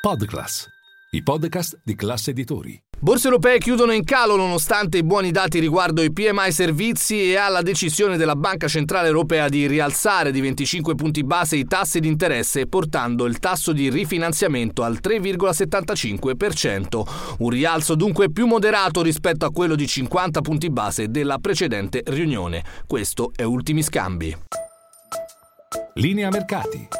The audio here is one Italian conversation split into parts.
Podclass, i podcast di classe editori. Borse europee chiudono in calo nonostante i buoni dati riguardo i PMI servizi e alla decisione della Banca Centrale Europea di rialzare di 25 punti base i tassi di interesse portando il tasso di rifinanziamento al 3,75%, un rialzo dunque più moderato rispetto a quello di 50 punti base della precedente riunione. Questo è Ultimi Scambi. Linea mercati.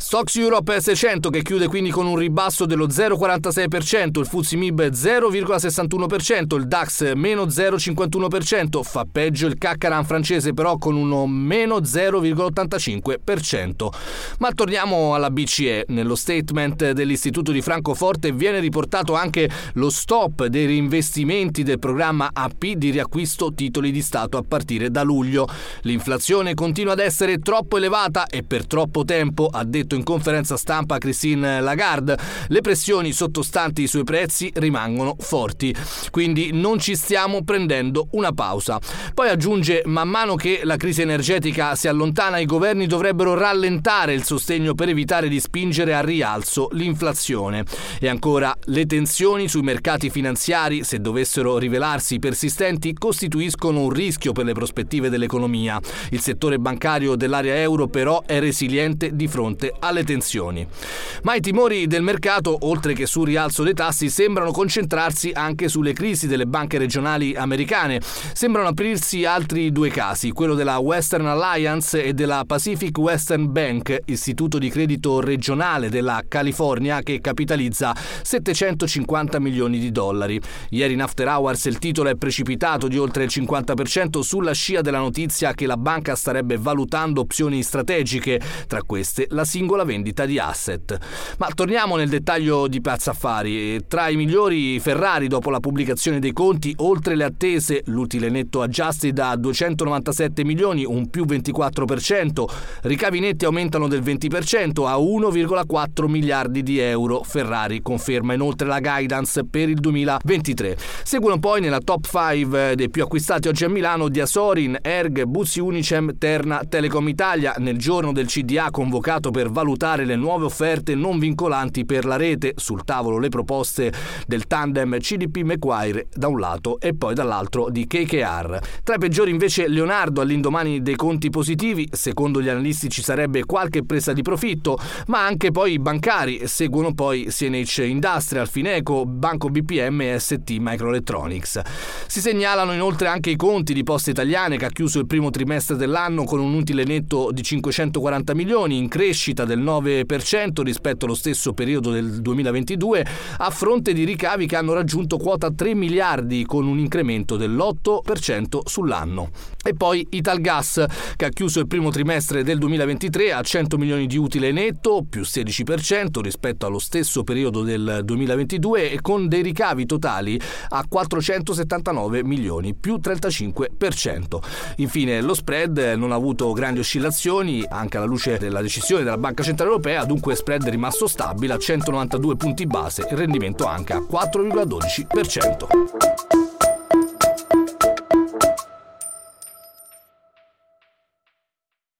Stocks Europe 600 che chiude quindi con un ribasso dello 0,46%, il FTSE MIB 0,61%, il DAX meno 0,51%, fa peggio il Caccaran francese però con uno meno 0,85%. Ma torniamo alla BCE, nello statement dell'Istituto di Francoforte viene riportato anche lo stop dei reinvestimenti del programma AP di riacquisto titoli di Stato a partire da luglio. L'inflazione continua ad essere troppo elevata e per troppo tempo, ha detto detto in conferenza stampa Christine Lagarde, le pressioni sottostanti i suoi prezzi rimangono forti, quindi non ci stiamo prendendo una pausa. Poi aggiunge, man mano che la crisi energetica si allontana, i governi dovrebbero rallentare il sostegno per evitare di spingere a rialzo l'inflazione. E ancora, le tensioni sui mercati finanziari, se dovessero rivelarsi persistenti, costituiscono un rischio per le prospettive dell'economia. Il settore bancario dell'area euro però è resiliente di fronte alle tensioni. Ma i timori del mercato, oltre che sul rialzo dei tassi, sembrano concentrarsi anche sulle crisi delle banche regionali americane. Sembrano aprirsi altri due casi, quello della Western Alliance e della Pacific Western Bank, istituto di credito regionale della California che capitalizza 750 milioni di dollari. Ieri in After Hours il titolo è precipitato di oltre il 50% sulla scia della notizia che la banca starebbe valutando opzioni strategiche, tra queste la singola singola vendita di asset. Ma torniamo nel dettaglio di Piazza Affari. Tra i migliori Ferrari dopo la pubblicazione dei conti, oltre le attese, l'utile netto adjusted a 297 milioni, un più 24%, ricavi netti aumentano del 20% a 1,4 miliardi di euro. Ferrari conferma inoltre la guidance per il 2023. Seguono poi nella top 5 dei più acquistati oggi a Milano Diasorin, Erg, Buzzi Unicem, Terna, Telecom Italia nel giorno del CDA convocato per valutare le nuove offerte non vincolanti per la rete, sul tavolo le proposte del tandem CDP Macquarie da un lato e poi dall'altro di KKR. Tra i peggiori invece Leonardo all'indomani dei conti positivi, secondo gli analisti ci sarebbe qualche presa di profitto, ma anche poi i bancari, seguono poi CNH Industrial, Fineco, Banco BPM e ST Microelectronics. Si segnalano inoltre anche i conti di Poste Italiane che ha chiuso il primo trimestre dell'anno con un utile netto di 540 milioni in crescita del 9% rispetto allo stesso periodo del 2022, a fronte di ricavi che hanno raggiunto quota 3 miliardi con un incremento dell'8% sull'anno. E poi Italgas, che ha chiuso il primo trimestre del 2023 a 100 milioni di utile netto, più 16% rispetto allo stesso periodo del 2022 e con dei ricavi totali a 479 milioni, più 35%. Infine lo spread non ha avuto grandi oscillazioni, anche alla luce della decisione della Banca Centrale Europea, dunque spread rimasto stabile a 192 punti base, il rendimento anche a 4,12%.